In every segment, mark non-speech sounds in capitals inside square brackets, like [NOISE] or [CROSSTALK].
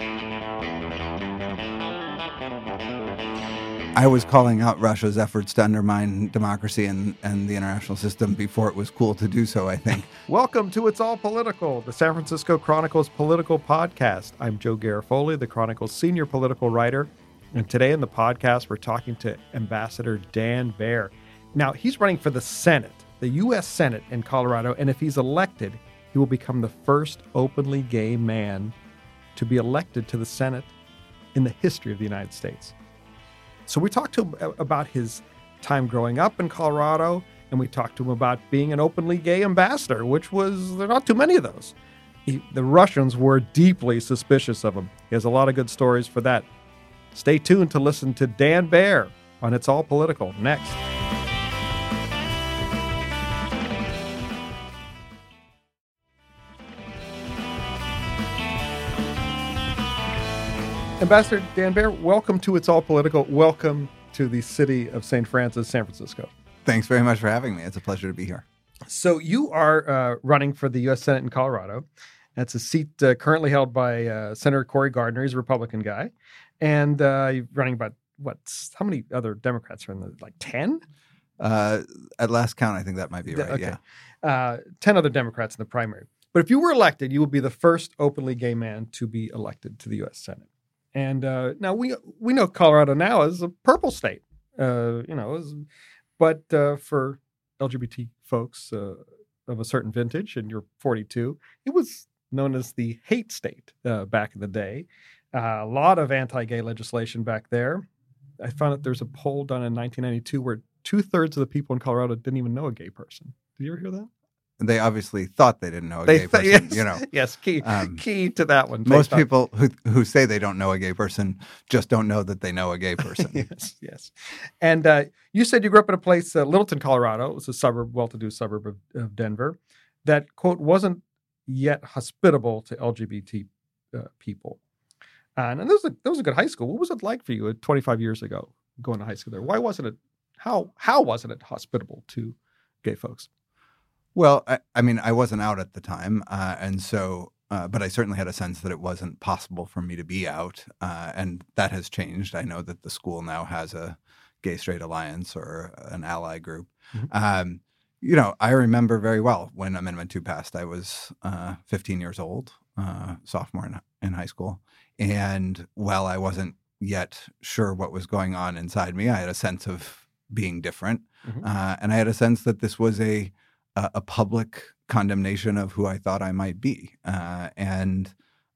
I was calling out Russia's efforts to undermine democracy and, and the international system before it was cool to do so, I think. [LAUGHS] Welcome to It's All Political, the San Francisco Chronicle's political podcast. I'm Joe Garofoli, the Chronicle's senior political writer. And today in the podcast, we're talking to Ambassador Dan Baer. Now, he's running for the Senate, the U.S. Senate in Colorado. And if he's elected, he will become the first openly gay man to be elected to the Senate in the history of the United States. So we talked to him about his time growing up in Colorado, and we talked to him about being an openly gay ambassador, which was, there are not too many of those. He, the Russians were deeply suspicious of him. He has a lot of good stories for that. Stay tuned to listen to Dan Baer on It's All Political next. Ambassador Dan Baer, welcome to It's All Political. Welcome to the city of St. Francis, San Francisco. Thanks very much for having me. It's a pleasure to be here. So, you are uh, running for the U.S. Senate in Colorado. That's a seat uh, currently held by uh, Senator Cory Gardner. He's a Republican guy. And uh, you're running about what? How many other Democrats are in the like 10? Uh, at last count, I think that might be right. Okay. Yeah. Uh, 10 other Democrats in the primary. But if you were elected, you would be the first openly gay man to be elected to the U.S. Senate. And uh, now we we know Colorado now is a purple state, uh, you know, is, but uh, for LGBT folks uh, of a certain vintage, and you're 42, it was known as the hate state uh, back in the day. Uh, a lot of anti-gay legislation back there. I found that there's a poll done in 1992 where two thirds of the people in Colorado didn't even know a gay person. Did you ever hear that? They obviously thought they didn't know a they gay [LAUGHS] th- person. Yes, you know, yes, key um, key to that one. Most people who who say they don't know a gay person just don't know that they know a gay person. [LAUGHS] yes, yes. And uh, you said you grew up in a place, uh, Littleton, Colorado. It was a suburb, well-to-do suburb of, of Denver, that quote wasn't yet hospitable to LGBT uh, people. And, and that was, a, that was a good high school. What was it like for you 25 years ago going to high school there? Why wasn't it? How how wasn't it hospitable to gay folks? Well, I, I, mean, I wasn't out at the time, uh, and so, uh, but I certainly had a sense that it wasn't possible for me to be out, uh, and that has changed. I know that the school now has a gay straight alliance or an ally group. Mm-hmm. Um, you know, I remember very well when Amendment Two passed. I was uh, 15 years old, uh, sophomore in, in high school, and while I wasn't yet sure what was going on inside me, I had a sense of being different, mm-hmm. Uh, and I had a sense that this was a a, a public condemnation of who I thought I might be. Uh, and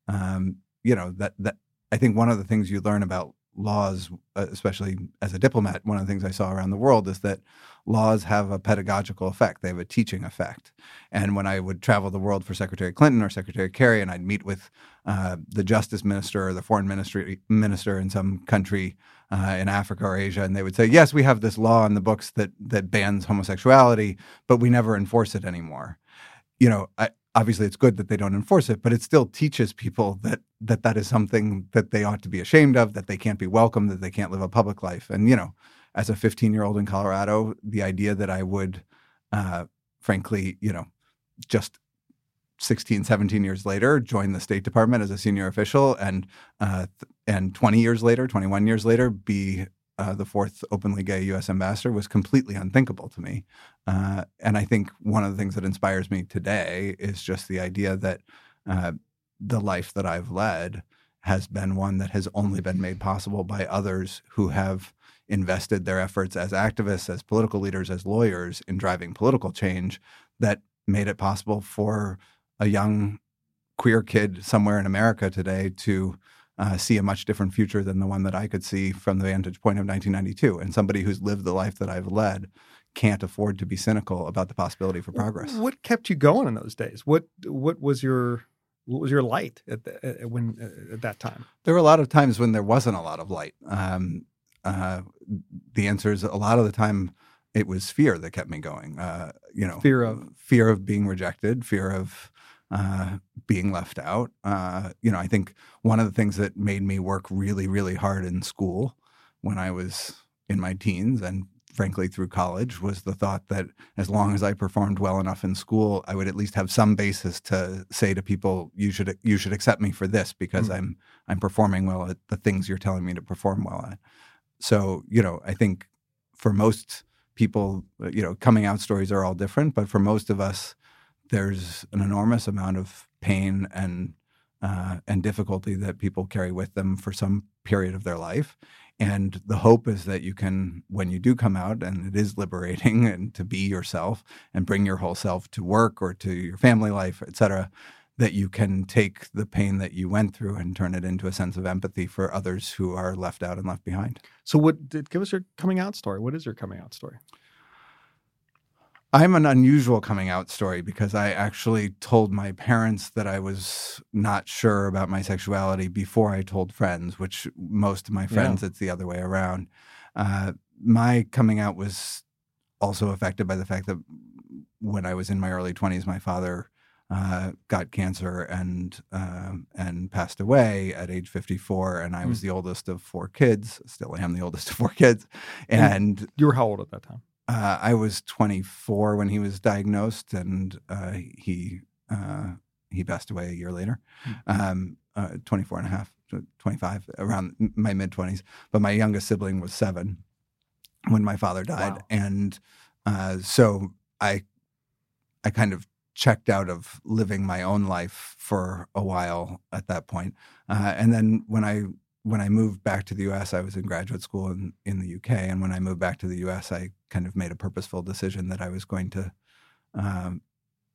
um, you know that that I think one of the things you learn about laws, uh, especially as a diplomat, one of the things I saw around the world is that laws have a pedagogical effect. They have a teaching effect. And when I would travel the world for Secretary Clinton or Secretary Kerry, and I'd meet with uh, the justice minister or the foreign ministry minister in some country uh, in Africa or Asia, and they would say, "Yes, we have this law in the books that that bans homosexuality, but we never enforce it anymore." You know, I, obviously it's good that they don't enforce it, but it still teaches people that that that is something that they ought to be ashamed of, that they can't be welcome, that they can't live a public life. And you know, as a 15 year old in Colorado, the idea that I would, uh, frankly, you know, just 16, 17 years later, join the State Department as a senior official, and uh, th- and 20 years later, 21 years later, be uh, the fourth openly gay U.S. ambassador was completely unthinkable to me. Uh, and I think one of the things that inspires me today is just the idea that uh, the life that I've led has been one that has only been made possible by others who have invested their efforts as activists, as political leaders, as lawyers in driving political change that made it possible for a young queer kid somewhere in America today to uh, see a much different future than the one that I could see from the vantage point of 1992. And somebody who's lived the life that I've led can't afford to be cynical about the possibility for progress. What kept you going in those days? What what was your what was your light at, the, at when uh, at that time? There were a lot of times when there wasn't a lot of light. Um, uh, the answer is a lot of the time it was fear that kept me going. Uh, you know, fear of fear of being rejected, fear of uh, being left out. Uh, you know, I think one of the things that made me work really, really hard in school when I was in my teens and frankly, through college was the thought that as long as I performed well enough in school, I would at least have some basis to say to people, "You should you should accept me for this because mm. I'm I'm performing well at the things you're telling me to perform well at." So you know, I think for most people, you know, coming out stories are all different, but for most of us, there's an enormous amount of pain and uh, and difficulty that people carry with them for some period of their life. And the hope is that you can, when you do come out, and it is liberating, [LAUGHS] and to be yourself and bring your whole self to work or to your family life, et cetera, that you can take the pain that you went through and turn it into a sense of empathy for others who are left out and left behind. So, what give us your coming out story? What is your coming out story? I'm an unusual coming out story because I actually told my parents that I was not sure about my sexuality before I told friends, which most of my friends, yeah. it's the other way around. Uh, my coming out was also affected by the fact that when I was in my early 20s, my father uh, got cancer and uh, and passed away at age 54, and I was mm. the oldest of four kids. Still am the oldest of four kids. And, and you were how old at that time? Uh, I was 24 when he was diagnosed, and uh, he uh, he passed away a year later. Mm-hmm. Um, uh, 24 and a half, 25, around my mid 20s. But my youngest sibling was seven when my father died, wow. and uh, so I I kind of checked out of living my own life for a while at that point. Uh, and then when I when I moved back to the U.S., I was in graduate school in, in the UK, and when I moved back to the U.S., I kind of made a purposeful decision that I was going to um,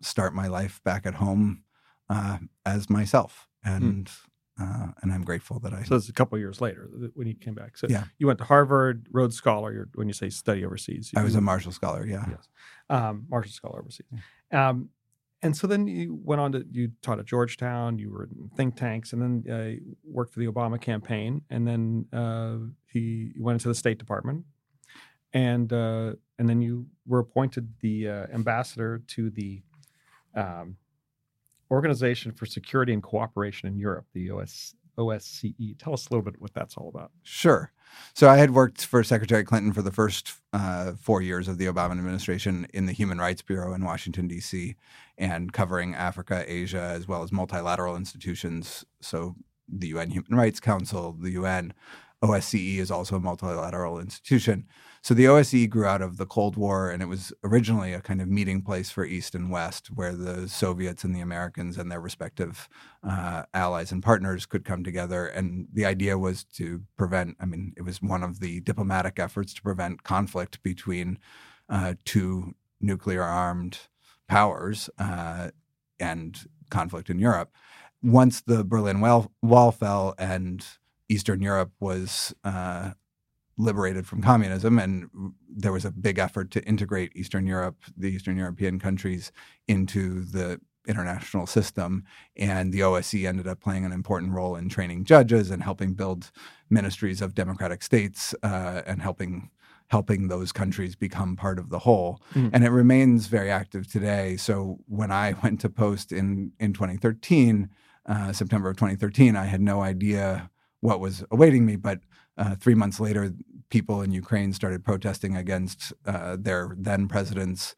start my life back at home uh, as myself, hmm. and uh, and I'm grateful that I. So it's a couple years later when you came back. So yeah. you went to Harvard, Rhodes Scholar. You're, when you say study overseas, I was a Marshall Scholar. Yeah, yes, um, Marshall Scholar overseas. Um, and so then you went on to you taught at Georgetown. You were in think tanks, and then uh, worked for the Obama campaign. And then uh, he went into the State Department, and uh, and then you were appointed the uh, ambassador to the um, Organization for Security and Cooperation in Europe, the OS, OSCE. Tell us a little bit what that's all about. Sure. So I had worked for Secretary Clinton for the first uh, four years of the Obama administration in the Human Rights Bureau in Washington D.C. and covering Africa, Asia, as well as multilateral institutions. So the UN Human Rights Council, the UN, OSCE is also a multilateral institution. So the OSCE grew out of the Cold War, and it was originally a kind of meeting place for East and West, where the Soviets and the Americans and their respective uh, allies and partners could come together. And the idea was to prevent, I mean, it was one of the diplomatic efforts to prevent conflict between uh, two nuclear armed powers uh, and conflict in Europe. Once the Berlin Wall, wall fell and Eastern Europe was uh, liberated from communism, and there was a big effort to integrate Eastern Europe, the Eastern European countries, into the international system. And the OSCE ended up playing an important role in training judges and helping build ministries of democratic states uh, and helping helping those countries become part of the whole. Mm. And it remains very active today. So when I [LAUGHS] went to post in in 2013, uh, September of 2013, I had no idea what was awaiting me. But uh, three months later, people in Ukraine started protesting against uh, their then president's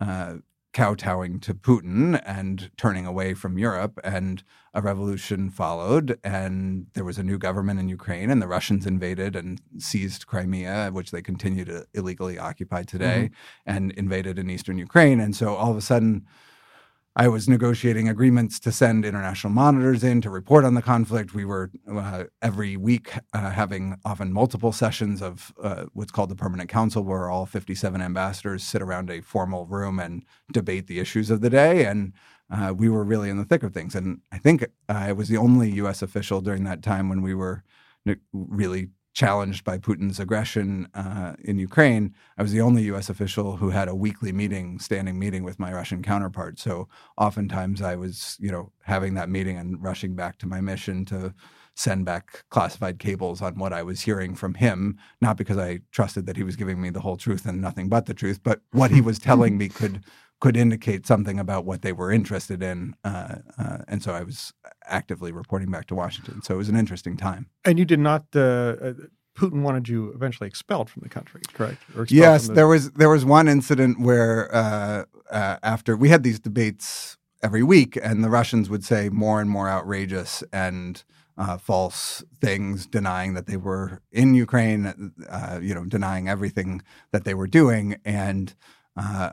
uh, kowtowing to Putin and turning away from Europe. And a revolution followed, and there was a new government in Ukraine, and the Russians invaded and seized Crimea, which they continue to illegally occupy today, mm-hmm. and invaded in eastern Ukraine. And so all of a sudden, I was negotiating agreements to send international monitors in to report on the conflict. We were uh, every week uh, having often multiple sessions of uh, what's called the Permanent Council, where all 57 ambassadors sit around a formal room and debate the issues of the day. And uh, we were really in the thick of things. And I think I was the only U.S. official during that time when we were really challenged by Putin's aggression uh, in Ukraine, I was the only U.S. official who had a weekly meeting, standing meeting with my Russian counterpart. So oftentimes I was, you know, having that meeting and rushing back to my mission to send back classified cables on what I was hearing from him, not because I trusted that he was giving me the whole truth and nothing but the truth, but what he was telling [LAUGHS] me could could indicate something about what they were interested in. Uh, uh, and so I was actively reporting back to Washington. So it was an interesting time. And you did not, uh, uh Putin wanted you eventually expelled from the country, correct? yes, the- there was there was one incident where uh, uh, after we had these debates every week, and the Russians would say more and more outrageous and uh, false things, denying that they were in Ukraine, uh, you know, denying everything that they were doing, and uh,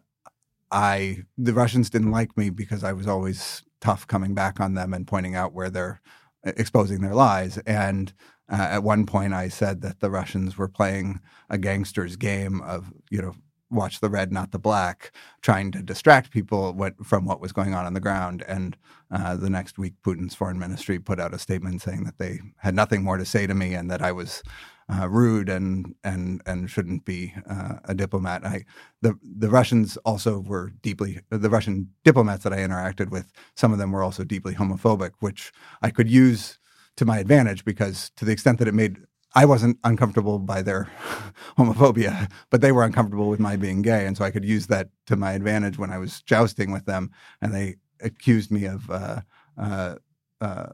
I the Russians didn't like me because I was always tough coming back on them and pointing out where they're exposing their lies. And uh, at one point, I said that the Russians were playing a gangster's game of you know watch the red, not the black, trying to distract people what, from what was going on on the ground. And uh, the next week, Putin's foreign ministry put out a statement saying that they had nothing more to say to me and that I was uh, rude and and and shouldn't be uh, a diplomat. I the the Russians also were deeply the Russian diplomats that I interacted with. Some of them were also deeply homophobic, which I could use to my advantage because to the extent that it made I wasn't uncomfortable by their [LAUGHS] homophobia, but they were uncomfortable with my being gay, and so I could use that to my advantage when I was jousting with them, and they accused me of. Uh, uh, uh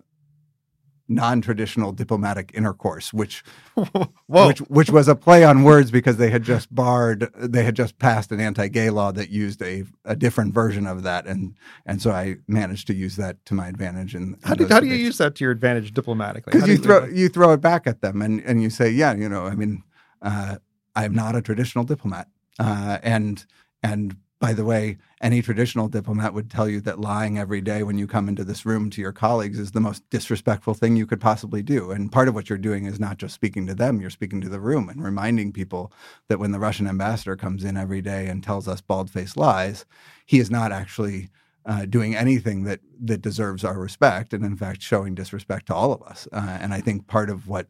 non-traditional diplomatic intercourse, which [LAUGHS] which which was a play on words because they had just barred they had just passed an anti-gay law that used a, a different version of that, and and so I managed to use that to my advantage. And how do how do you use that to your advantage diplomatically? Because you, you throw you throw it back at them, and and you say, yeah, you know, I mean, uh, I'm not a traditional diplomat, uh, and and by the way, any traditional diplomat would tell you that lying every day when you come into this room to your colleagues is the most disrespectful thing you could possibly do. And part of what you're doing is not just speaking to them, you're speaking to the room and reminding people that when the Russian ambassador comes in every day and tells us bald faced lies, he is not actually uh, doing anything that that deserves our respect, and in fact, showing disrespect to all of us. Uh, and I think part of what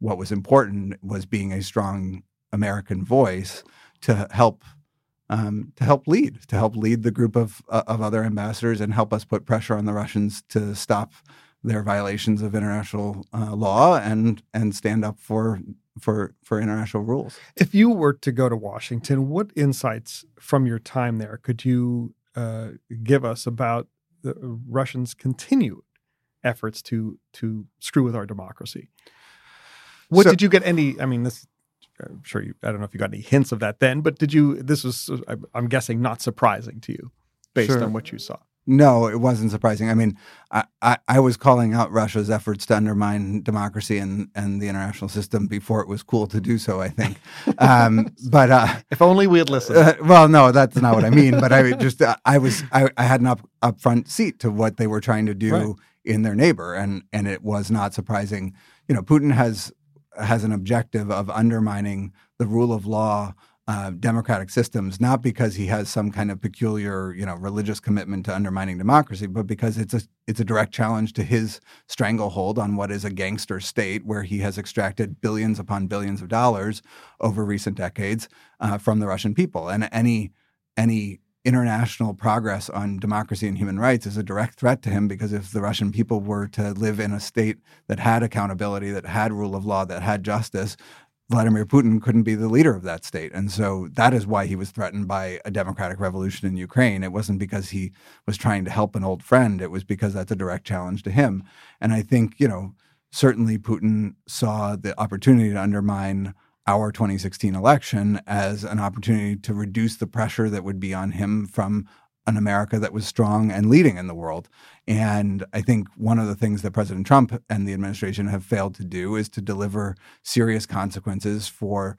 what was important was being a strong American voice to help um, to help lead, to help lead the group of uh, of other ambassadors and help us put pressure on the Russians to stop their violations of international uh, law and and stand up for for for international rules. If you were to go to Washington, what insights from your time there could you uh, give us about the Russians' continued efforts to to screw with our democracy? What so, did you get any? I mean, this I'm sure you, I don't know if you got any hints of that then, but did you, this was, I'm guessing, not surprising to you based sure. on what you saw. No, it wasn't surprising. I mean, I, I, I, was calling out Russia's efforts to undermine democracy and, and the international system before it was cool to do so, I think. [LAUGHS] Um, but uh, if only we had listened. Uh, well, no, that's not what I mean. But I just, uh, I was, I, I, had an up, upfront seat to what they were trying to do right. in their neighbor. And, and it was not surprising. You know, Putin has has an objective of undermining the rule of law, uh, democratic systems, not because he has some kind of peculiar, you know, religious commitment to undermining democracy, but because it's a it's a direct challenge to his stranglehold on what is a gangster state, where he has extracted billions upon billions of dollars over recent decades uh, from the Russian people, and any any international progress on democracy and human rights is a direct threat to him because if the Russian people were to live in a state that had accountability, that had rule of law, that had justice, Vladimir Putin couldn't be the leader of that state. And so that is why he was threatened by a democratic revolution in Ukraine. It wasn't because he was trying to help an old friend, it was because that's a direct challenge to him. And I think, you know, certainly Putin saw the opportunity to undermine our 2016 election as an opportunity to reduce the pressure that would be on him from an America that was strong and leading in the world. And I think one of the things that President Trump and the administration have failed to do is to deliver serious consequences for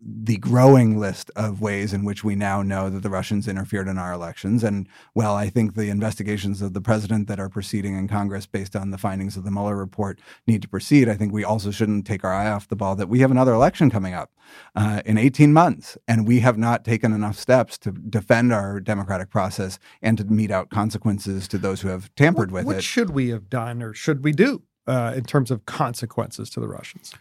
the growing list of ways in which we now know that the Russians interfered in our elections. And well, I think the investigations of the president that are proceeding in Congress based on the findings of the Mueller report need to proceed. I think we also shouldn't take our eye off the ball that we have another election coming up uh, in 18 months, and we have not taken enough steps to defend our democratic process and to mete out consequences to those who have tampered what, with what it. What should we have done or should we do uh, in terms of consequences to the Russians?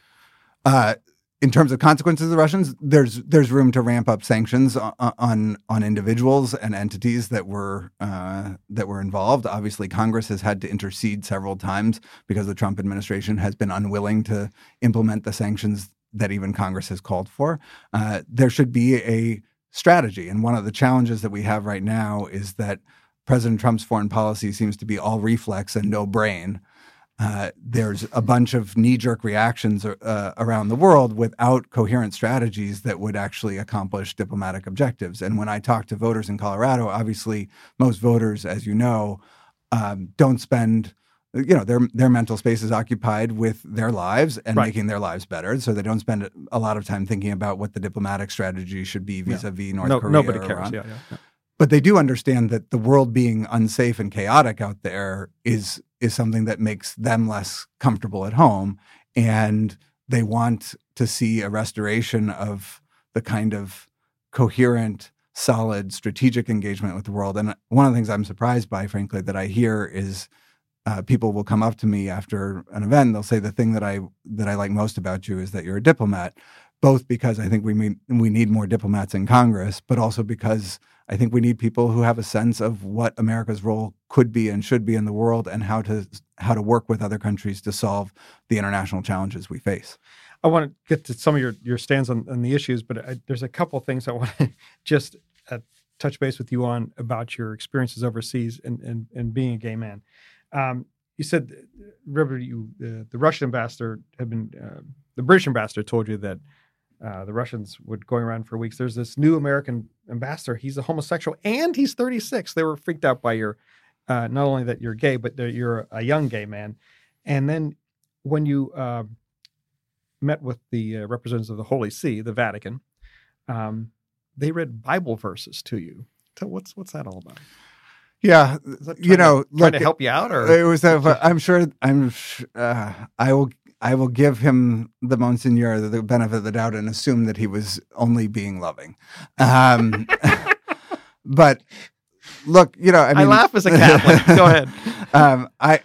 Uh, in terms of consequences of the Russians, there's there's room to ramp up sanctions on on, on individuals and entities that were uh, that were involved. Obviously, Congress has had to intercede several times because the Trump administration has been unwilling to implement the sanctions that even Congress has called for. Uh, there should be a strategy, and one of the challenges that we have right now is that President Trump's foreign policy seems to be all reflex and no brain. Uh, there's a bunch of knee jerk reactions uh, around the world without coherent strategies that would actually accomplish diplomatic objectives. And when I talk to voters in Colorado, obviously, most voters, as you know, um, don't spend you know their their mental space is occupied with their lives and right. making their lives better so they don't spend a lot of time thinking about what the diplomatic strategy should be vis-a-vis yeah. north no, korea nobody cares yeah, yeah, but they do understand that the world being unsafe and chaotic out there is is something that makes them less comfortable at home and they want to see a restoration of the kind of coherent solid strategic engagement with the world. And one of the things i'm surprised by frankly that i hear is uh, people will come up to me after an event they'll say the thing that i that i like most about you is that you're a diplomat both because i think we mean, we need more diplomats in congress but also because I think we need people who have a sense of what America's role could be and should be in the world and how to how to work with other countries to solve the international challenges we face. I want to get to some of your your stands on, on the issues, but I, there's a couple things I want to [LAUGHS] just uh, touch base with you on about your experiences overseas and and, and being a gay man. Um, you said, remember you uh, the Russian ambassador had been uh, the British ambassador told you that uh, the Russians would going around for weeks. There's this new American ambassador. He's a homosexual and he's 36. They were freaked out by your, uh, not only that you're gay, but that you're a young gay man. And then when you uh, met with the uh, representatives of the Holy See, the Vatican, um, they read Bible verses to you. So what's what's that all about? Yeah, you know, to, trying to help you out, or it was. [LAUGHS] I'm sure. I'm. Uh, I will I will give him the Monsignor the benefit of the doubt and assume that he was only being loving. Um, [LAUGHS] but look, you know, I, mean, I laugh as a Catholic. [LAUGHS] Go ahead. Um, I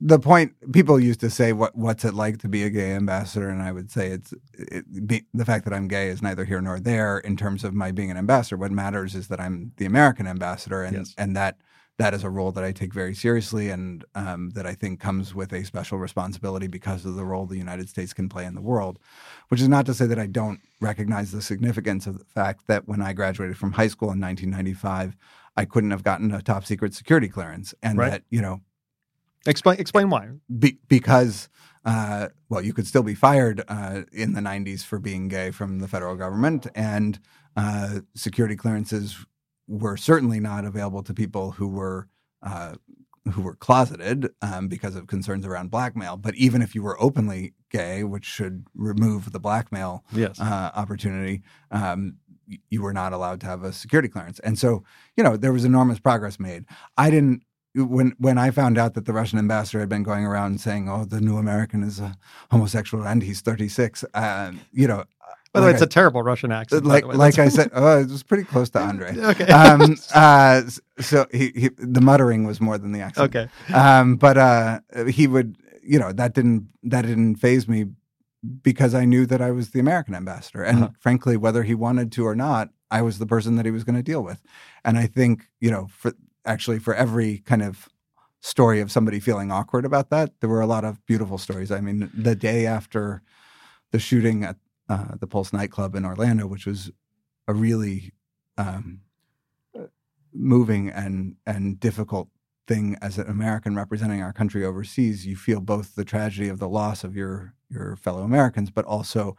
the point people used to say, "What what's it like to be a gay ambassador?" And I would say it's it, be, the fact that I'm gay is neither here nor there in terms of my being an ambassador. What matters is that I'm the American ambassador, and yes. and that that is a role that I take very seriously and um, that I think comes with a special responsibility because of the role the United States can play in the world. Which is not to say that I don't recognize the significance of the fact that when I graduated from high school in 1995, I couldn't have gotten a top secret security clearance, and right. that you know, explain explain why. Be, because uh, well, you could still be fired uh, in the 90s for being gay from the federal government, and uh, security clearances were certainly not available to people who were uh, who were closeted um, because of concerns around blackmail. But even if you were openly gay, which should remove the blackmail yes. uh, opportunity, um, you were not allowed to have a security clearance. And so, you know, there was enormous progress made. I didn't. When when I found out that the Russian ambassador had been going around saying, "Oh, the new American is a homosexual and he's 36," uh, you know, by the like way, it's I, a terrible Russian accent. Like, like I said, [LAUGHS] oh, it was pretty close to Andre. [LAUGHS] okay. Um, uh, so he, he, the muttering was more than the accent. Okay. Um, but uh, he would, you know, that didn't that didn't phase me because I knew that I was the American ambassador, and uh-huh. frankly, whether he wanted to or not, I was the person that he was going to deal with. And I think, you know, for actually for every kind of story of somebody feeling awkward about that, there were a lot of beautiful stories. I mean, the day after the shooting at uh, the Pulse nightclub in Orlando, which was a really um, moving and and difficult thing as an American representing our country overseas. You feel both the tragedy of the loss of your your fellow Americans, but also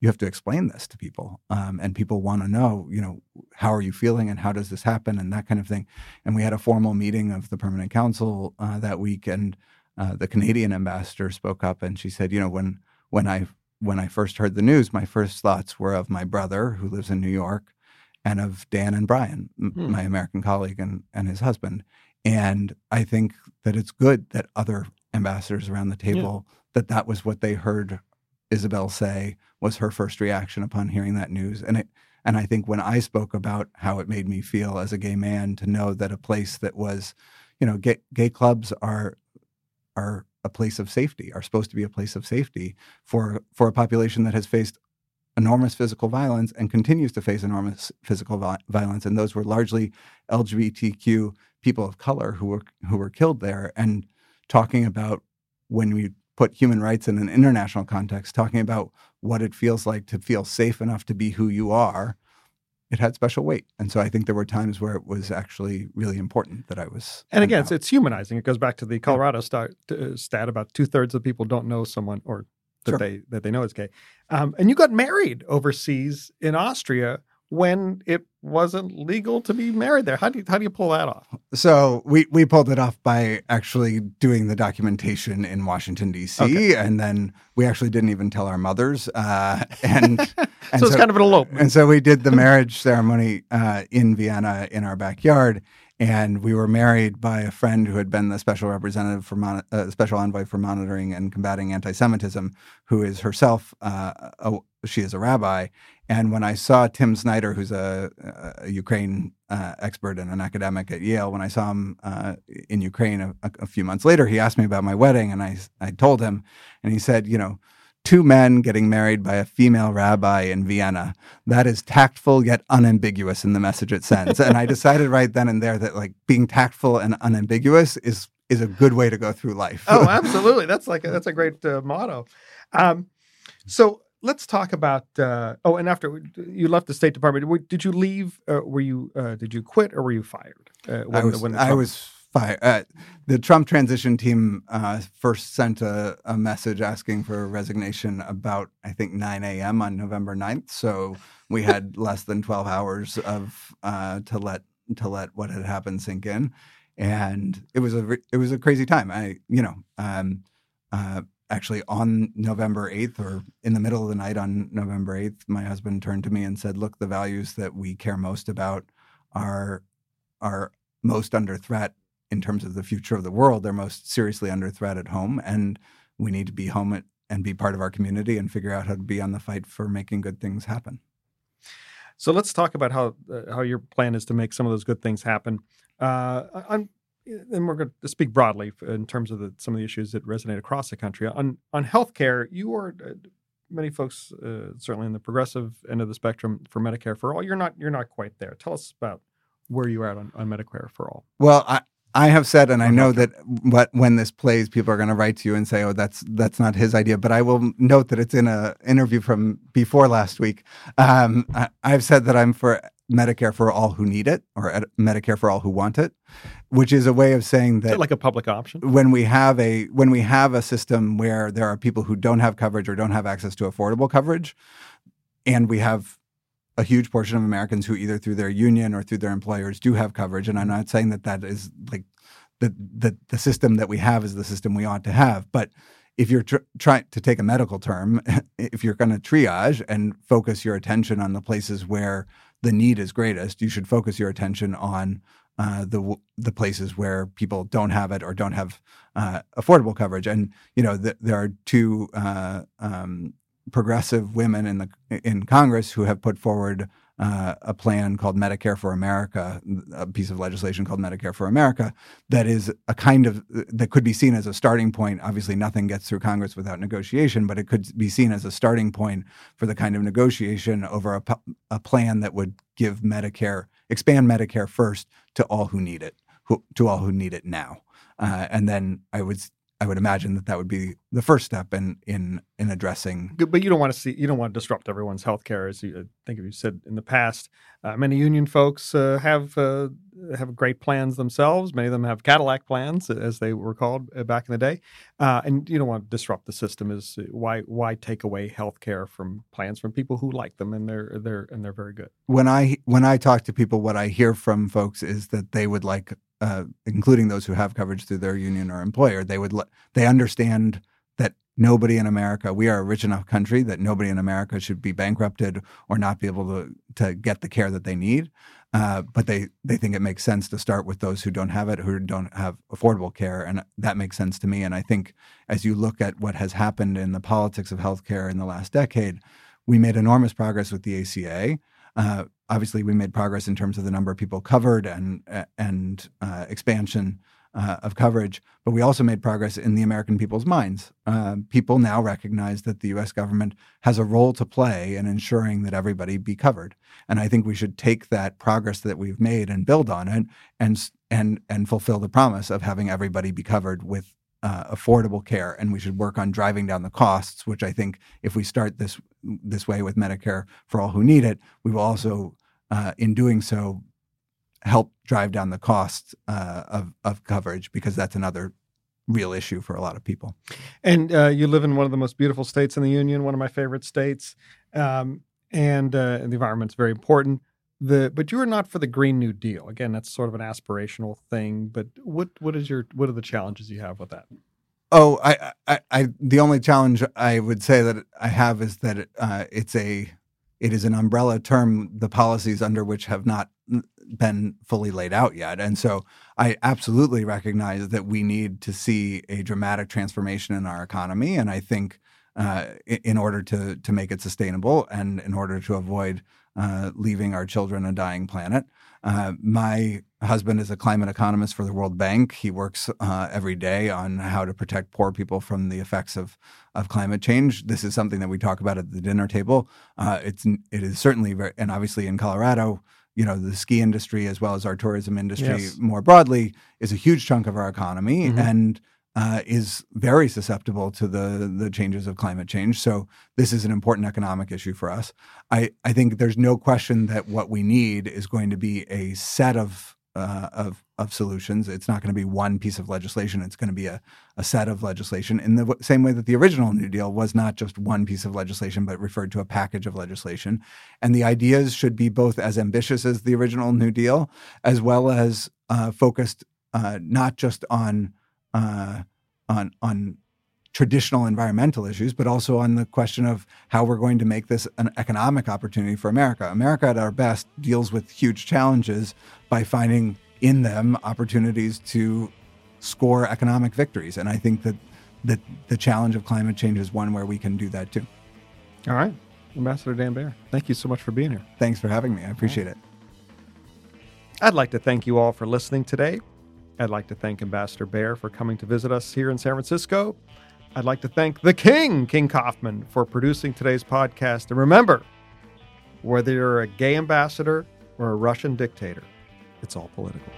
you have to explain this to people, um, and people want to know, you know, how are you feeling and how does this happen and that kind of thing. And we had a formal meeting of the permanent council uh, that week, and uh, the Canadian ambassador spoke up and she said, you know, when when I when I first heard the news, my first thoughts were of my brother who lives in New York and of Dan and Brian, hmm. my American colleague and, and his husband. And I think that it's good that other ambassadors around the table, yeah. that that was what they heard Isabel say was her first reaction upon hearing that news. And it, and I think when I spoke about how it made me feel as a gay man to know that a place that was, you know, gay, gay clubs are, are a place of safety, are supposed to be a place of safety for for a population that has faced enormous physical violence and continues to face enormous physical vi- violence. And those were largely LGBTQ people of color who were who were killed there. And talking about when we put human rights in an international context, talking about what it feels like to feel safe enough to be who you are it had special weight. And so I think there were times where it was actually really important that I was. And again, it's, it's, humanizing. It goes back to the Colorado stat, uh, stat about two thirds of people don't know someone or that sure. they that they know is gay. Um, and you got married overseas in Austria when it wasn't legal to be married there. How do you how do you pull that off? So we we pulled it off by actually doing the documentation in Washington D.C. Okay. and then we actually didn't even tell our mothers. Uh, [LAUGHS] and, [LAUGHS] and so it's so, kind of an elopement. And so we did the [LAUGHS] marriage ceremony uh, in Vienna in our backyard. And we were married by a friend who had been the special representative for mon- uh, special envoy for monitoring and combating anti-Semitism, who is herself uh, a, she is a rabbi, and when I saw Tim Snyder, who's a, a Ukraine uh, expert and an academic at Yale, when I saw him uh, in Ukraine a, a, few months later, he asked me about my wedding, and I I told him, and he said, you know, two men getting married by a female rabbi in Vienna. That is tactful yet unambiguous in the message it sends. and I [LAUGHS] decided right then and there that like being tactful and unambiguous is is a good way to go through life. oh, absolutely. That's like a, that's a great uh, motto. Um, so let's talk about. Uh, oh, and after you left the State Department, did you leave? Uh, were you uh, did you quit or were you fired? Uh, when, I was. I was fired. Uh, the Trump transition team uh, first sent a, a, message asking for resignation about I think 9 a.m. on November 9th. So we had [LAUGHS] less than 12 hours of to let to let what had happened sink in, and it was a it was a crazy time. I you know. Um, actually on November 8th or in the middle of the night on November 8th, my husband turned to me and said, "Look, the values that we care most about are are most under threat in terms of the future of the world. They're most seriously under threat at home, and we need to be home at, and be part of our community and figure out how to be on the fight for making good things happen." So let's talk about how uh, how your plan is to make some of those good things happen. Uh, I'm and we're going to speak broadly in terms of the, some of the issues that resonate across the country on on healthcare. You are uh, many folks, uh, certainly in the progressive end of the spectrum for Medicare for all. You're not you're not quite there. Tell us about where you are at on, on Medicare for all. Well, I. I have said, and I know that what, when this plays, people are going to write to you and say, "Oh, that's that's not his idea." But I will note that it's in an interview from before last week. Um, I, I've said that I'm for Medicare for all who need it or Medicare for all who want it, which is a way of saying that like a public option. When we have a when we have a system where there are people who don't have coverage or don't have access to affordable coverage, and we have a huge portion of Americans who either through their union or through their employers do have coverage, and I'm not saying that that is like the the, the system that we have is the system we ought to have, but if you're tr- trying to take a medical term, [LAUGHS] if you're going to triage and focus your attention on the places where the need is greatest, you should focus your attention on uh, the the places where people don't have it or don't have uh, affordable coverage. And you know, the, there are two uh, um, progressive women in the in Congress who have put forward uh, a plan called Medicare for America, a piece of legislation called Medicare for America, that is a kind of that could be seen as a starting point. Obviously, nothing gets through Congress without negotiation, but it could be seen as a starting point for the kind of negotiation over a, a plan that would give Medicare, expand Medicare first to all who need it, who, to all who need it now. Uh, and then I would I would imagine that that would be the first step in in in addressing. But you don't want to see you don't want to disrupt everyone's health care, as you I think you said in the past. Uh, many union folks uh, have uh, have great plans themselves. Many of them have Cadillac plans, as they were called uh, back in the day. Uh, and you don't want to disrupt the system. Is why why take away health care from plans from people who like them and they're they're and they're very good. When I when I talk to people, what I hear from folks is that they would like uh, including those who have coverage through their union or employer, they would they understand that nobody in America, we are a rich enough country that nobody in America should be bankrupted or not be able to to get the care that they need. Uh, but they they think it makes sense to start with those who don't have it, who don't have affordable care, and that makes sense to me. And I think as you look at what has happened in the politics of healthcare in the last decade, we made enormous progress with the ACA. Uh, obviously, we made progress in terms of the number of people covered and and uh, expansion uh, of coverage, but we also made progress in the American people's minds. Uh, people now recognize that the U.S. government has a role to play in ensuring that everybody be covered, and I think we should take that progress that we've made and build on it, and and and fulfill the promise of having everybody be covered with uh, affordable care, and we should work on driving down the costs. Which I think, if we start this this way with Medicare for all who need it, we will also uh, in doing so, help drive down the cost uh, of of coverage because that's another real issue for a lot of people. And uh, you live in one of the most beautiful states in the union, one of my favorite states, um, and, uh, the environment's very important. The but you are not for the Green New Deal. Again, that's sort of an aspirational thing. But what what is your what are the challenges you have with that? Oh, I, I, I the only challenge I would say that I have is that uh, it's a it is an umbrella term. The policies under which have not been fully laid out yet. And so I absolutely recognize that we need to see a dramatic transformation in our economy. And I think uh, in order to, to make it sustainable and in order to avoid uh, leaving our children a dying planet. Uh, my husband is a climate economist for the World Bank. He works uh, every day on how to protect poor people from the effects of of climate change. This is something that we talk about at the dinner table. Uh, it's it is certainly very, and obviously in Colorado, you know, the ski industry as well as our tourism industry yes. more broadly is a huge chunk of our economy mm-hmm. and uh, is very susceptible to the the changes of climate change. So this is an important economic issue for us. I, I think there's no question that what we need is going to be a set of uh, of of solutions. It's not going to be one piece of legislation. It's going to be a, a set of legislation in the w- same way that the original New Deal was not just one piece of legislation, but referred to a package of legislation. And the ideas should be both as ambitious as the original New Deal, as well as uh, focused uh, not just on uh, on on traditional environmental issues, but also on the question of how we're going to make this an economic opportunity for America. America, at our best, deals with huge challenges by finding in them opportunities to score economic victories. And I think that, that the challenge of climate change is one where we can do that too. All right. Ambassador Dan Baer, thank you so much for being here. Thanks for having me. I appreciate right. it. I'd like to thank you all for listening today. I'd like to thank Ambassador Baer for coming to visit us here in San Francisco. I'd like to thank the King, King Kaufman, for producing today's podcast. And remember, whether you're a gay ambassador or a Russian dictator, it's all political.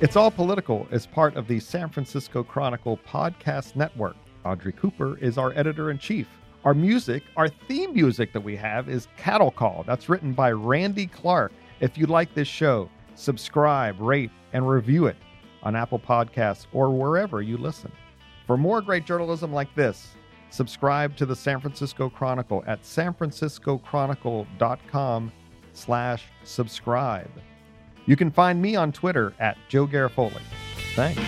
It's All Political is part of the San Francisco Chronicle podcast network. Audrey Cooper is our editor in chief. Our music, our theme music that we have is Cattle Call. That's written by Randy Clark. If you like this show, subscribe, rate, and review it on Apple Podcasts or wherever you listen. For more great journalism like this, subscribe to the San Francisco Chronicle at sanfranciscochronicle.com slash subscribe. You can find me on Twitter at Joe Garofoli. Thanks.